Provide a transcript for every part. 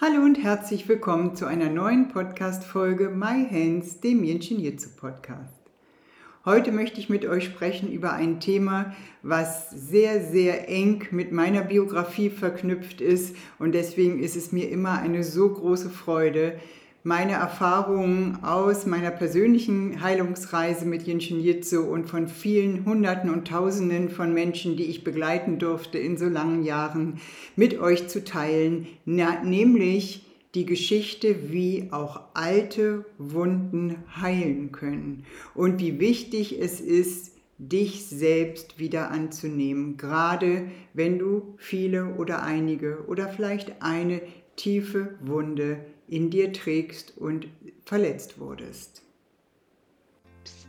Hallo und herzlich willkommen zu einer neuen Podcast-Folge My Hands, dem Yin Chin Jitsu Podcast. Heute möchte ich mit euch sprechen über ein Thema, was sehr, sehr eng mit meiner Biografie verknüpft ist und deswegen ist es mir immer eine so große Freude, meine Erfahrungen aus meiner persönlichen Heilungsreise mit Jinshin Jitsu und von vielen Hunderten und Tausenden von Menschen, die ich begleiten durfte in so langen Jahren, mit euch zu teilen, nämlich die Geschichte, wie auch alte Wunden heilen können und wie wichtig es ist, dich selbst wieder anzunehmen, gerade wenn du viele oder einige oder vielleicht eine tiefe Wunde in dir trägst und verletzt wurdest. Psst,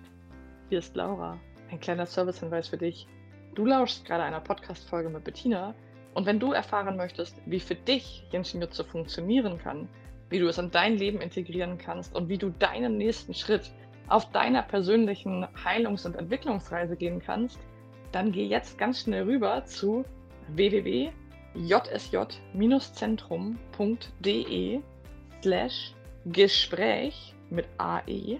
hier ist Laura. Ein kleiner Servicehinweis für dich. Du lauschst gerade einer Podcast-Folge mit Bettina und wenn du erfahren möchtest, wie für dich Genshin Jutsu funktionieren kann, wie du es in dein Leben integrieren kannst und wie du deinen nächsten Schritt auf deiner persönlichen Heilungs- und Entwicklungsreise gehen kannst, dann geh jetzt ganz schnell rüber zu www.jsj-zentrum.de slash Gespräch mit AE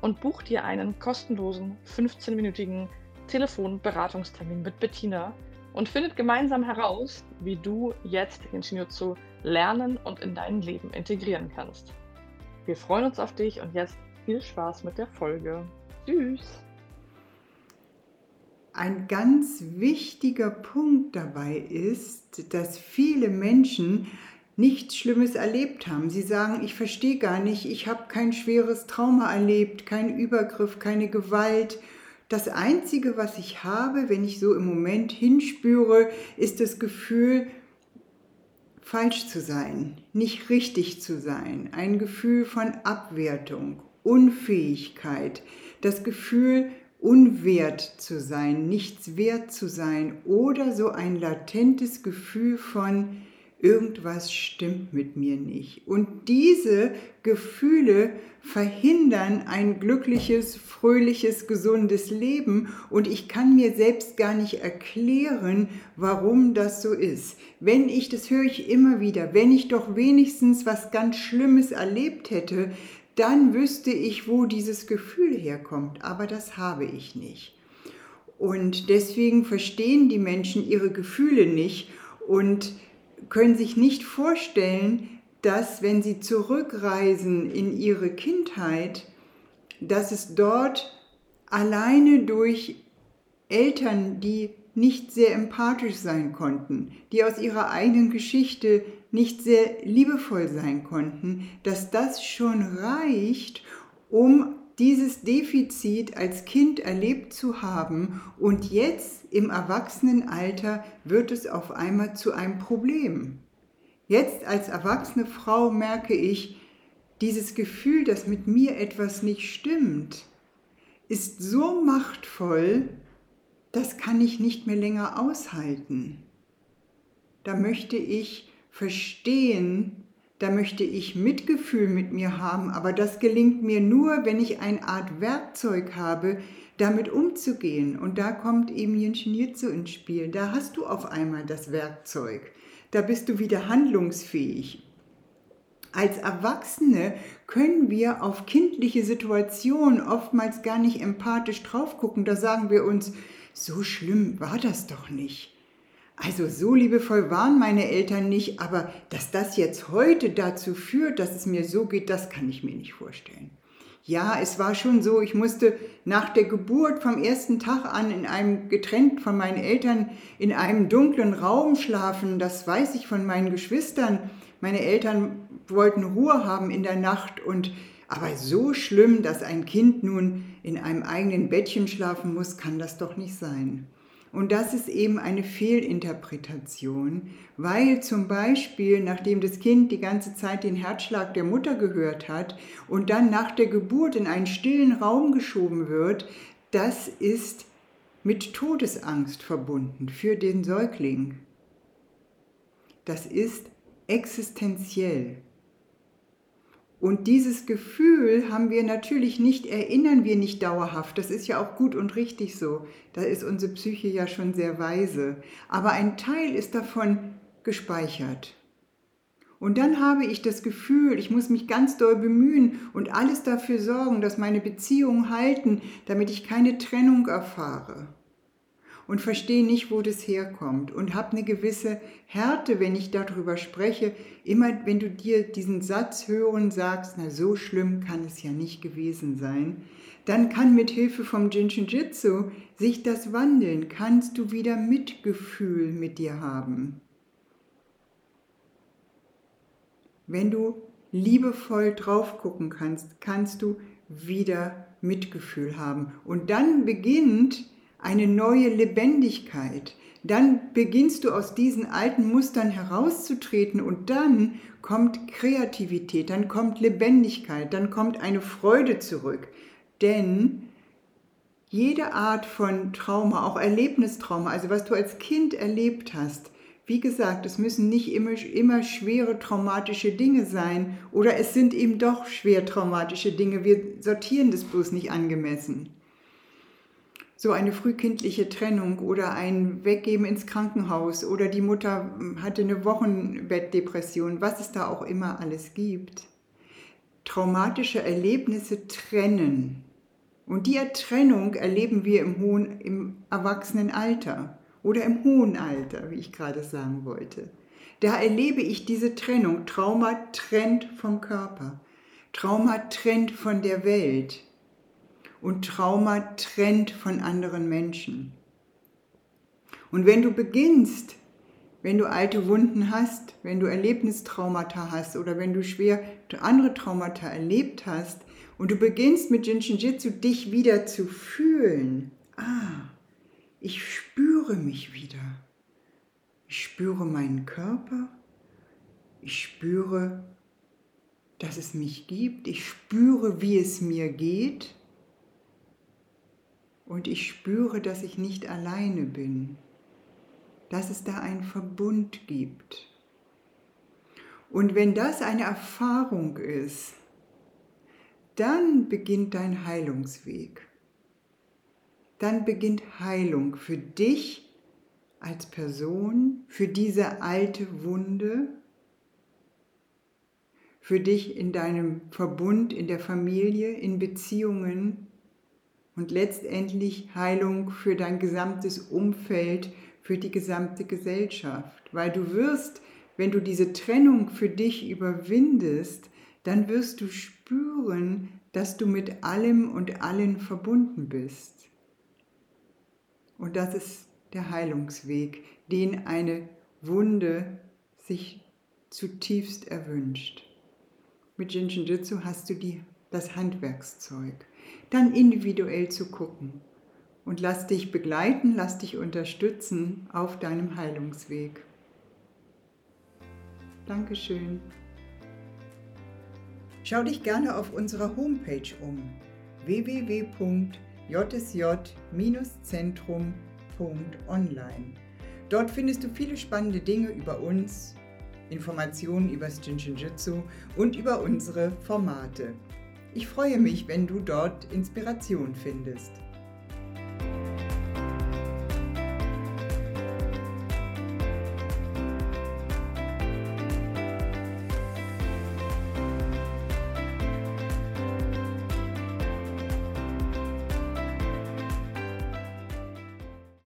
und buch dir einen kostenlosen 15-minütigen Telefonberatungstermin mit Bettina und findet gemeinsam heraus, wie du jetzt Hinshinjutsu lernen und in dein Leben integrieren kannst. Wir freuen uns auf dich und jetzt viel Spaß mit der Folge. Tschüss! Ein ganz wichtiger Punkt dabei ist, dass viele Menschen nichts Schlimmes erlebt haben. Sie sagen, ich verstehe gar nicht, ich habe kein schweres Trauma erlebt, keinen Übergriff, keine Gewalt. Das Einzige, was ich habe, wenn ich so im Moment hinspüre, ist das Gefühl, falsch zu sein, nicht richtig zu sein, ein Gefühl von Abwertung, Unfähigkeit, das Gefühl, unwert zu sein, nichts wert zu sein oder so ein latentes Gefühl von irgendwas stimmt mit mir nicht. Und diese Gefühle verhindern ein glückliches, fröhliches, gesundes Leben und ich kann mir selbst gar nicht erklären, warum das so ist. Wenn ich, das höre ich immer wieder, wenn ich doch wenigstens was ganz Schlimmes erlebt hätte, dann wüsste ich, wo dieses Gefühl herkommt, aber das habe ich nicht. Und deswegen verstehen die Menschen ihre Gefühle nicht und können sich nicht vorstellen, dass wenn sie zurückreisen in ihre Kindheit, dass es dort alleine durch Eltern, die nicht sehr empathisch sein konnten, die aus ihrer eigenen Geschichte nicht sehr liebevoll sein konnten, dass das schon reicht, um dieses Defizit als Kind erlebt zu haben und jetzt im Erwachsenenalter wird es auf einmal zu einem Problem. Jetzt als erwachsene Frau merke ich, dieses Gefühl, dass mit mir etwas nicht stimmt, ist so machtvoll, das kann ich nicht mehr länger aushalten. Da möchte ich verstehen, da möchte ich Mitgefühl mit mir haben, aber das gelingt mir nur, wenn ich eine Art Werkzeug habe, damit umzugehen. Und da kommt eben Jinshin Jitsu ins Spiel. Da hast du auf einmal das Werkzeug. Da bist du wieder handlungsfähig. Als Erwachsene können wir auf kindliche Situationen oftmals gar nicht empathisch drauf gucken. Da sagen wir uns, so schlimm war das doch nicht. Also so liebevoll waren meine Eltern nicht, aber dass das jetzt heute dazu führt, dass es mir so geht, das kann ich mir nicht vorstellen. Ja, es war schon so, ich musste nach der Geburt vom ersten Tag an in einem getrennt von meinen Eltern in einem dunklen Raum schlafen. Das weiß ich von meinen Geschwistern. Meine Eltern wollten Ruhe haben in der Nacht und aber so schlimm, dass ein Kind nun in einem eigenen Bettchen schlafen muss, kann das doch nicht sein. Und das ist eben eine Fehlinterpretation, weil zum Beispiel, nachdem das Kind die ganze Zeit den Herzschlag der Mutter gehört hat und dann nach der Geburt in einen stillen Raum geschoben wird, das ist mit Todesangst verbunden für den Säugling. Das ist existenziell. Und dieses Gefühl haben wir natürlich nicht, erinnern wir nicht dauerhaft. Das ist ja auch gut und richtig so. Da ist unsere Psyche ja schon sehr weise. Aber ein Teil ist davon gespeichert. Und dann habe ich das Gefühl, ich muss mich ganz doll bemühen und alles dafür sorgen, dass meine Beziehungen halten, damit ich keine Trennung erfahre und verstehe nicht, wo das herkommt und habe eine gewisse Härte, wenn ich darüber spreche. Immer wenn du dir diesen Satz hören sagst, na so schlimm kann es ja nicht gewesen sein, dann kann mit Hilfe vom Jinshin Jitsu sich das wandeln. Kannst du wieder Mitgefühl mit dir haben. Wenn du liebevoll drauf gucken kannst, kannst du wieder Mitgefühl haben. Und dann beginnt eine neue Lebendigkeit. Dann beginnst du aus diesen alten Mustern herauszutreten und dann kommt Kreativität, dann kommt Lebendigkeit, dann kommt eine Freude zurück. Denn jede Art von Trauma, auch Erlebnistrauma, also was du als Kind erlebt hast, wie gesagt, es müssen nicht immer, immer schwere traumatische Dinge sein oder es sind eben doch schwer traumatische Dinge. Wir sortieren das bloß nicht angemessen so eine frühkindliche Trennung oder ein Weggeben ins Krankenhaus oder die Mutter hm, hatte eine Wochenbettdepression, was es da auch immer alles gibt. Traumatische Erlebnisse trennen. Und die Trennung erleben wir im, hohen, im Erwachsenenalter oder im hohen Alter, wie ich gerade sagen wollte. Da erlebe ich diese Trennung. Trauma trennt vom Körper. Trauma trennt von der Welt und Trauma trennt von anderen Menschen. Und wenn du beginnst, wenn du alte Wunden hast, wenn du Erlebnistraumata hast oder wenn du schwer andere Traumata erlebt hast und du beginnst mit Jinshin Jitsu dich wieder zu fühlen, ah, ich spüre mich wieder. Ich spüre meinen Körper. Ich spüre, dass es mich gibt. Ich spüre, wie es mir geht und ich spüre, dass ich nicht alleine bin, dass es da einen Verbund gibt. Und wenn das eine Erfahrung ist, dann beginnt dein Heilungsweg. Dann beginnt Heilung für dich als Person, für diese alte Wunde, für dich in deinem Verbund, in der Familie, in Beziehungen, und letztendlich Heilung für dein gesamtes Umfeld, für die gesamte Gesellschaft. Weil du wirst, wenn du diese Trennung für dich überwindest, dann wirst du spüren, dass du mit allem und allen verbunden bist. Und das ist der Heilungsweg, den eine Wunde sich zutiefst erwünscht. Mit Jinshin Jitsu hast du die, das Handwerkszeug dann individuell zu gucken. Und lass dich begleiten, lass dich unterstützen auf deinem Heilungsweg. Dankeschön. Schau dich gerne auf unserer Homepage um www.jsj-zentrum.online. Dort findest du viele spannende Dinge über uns, Informationen über das Jinshinjutsu und über unsere Formate. Ich freue mich, wenn du dort Inspiration findest.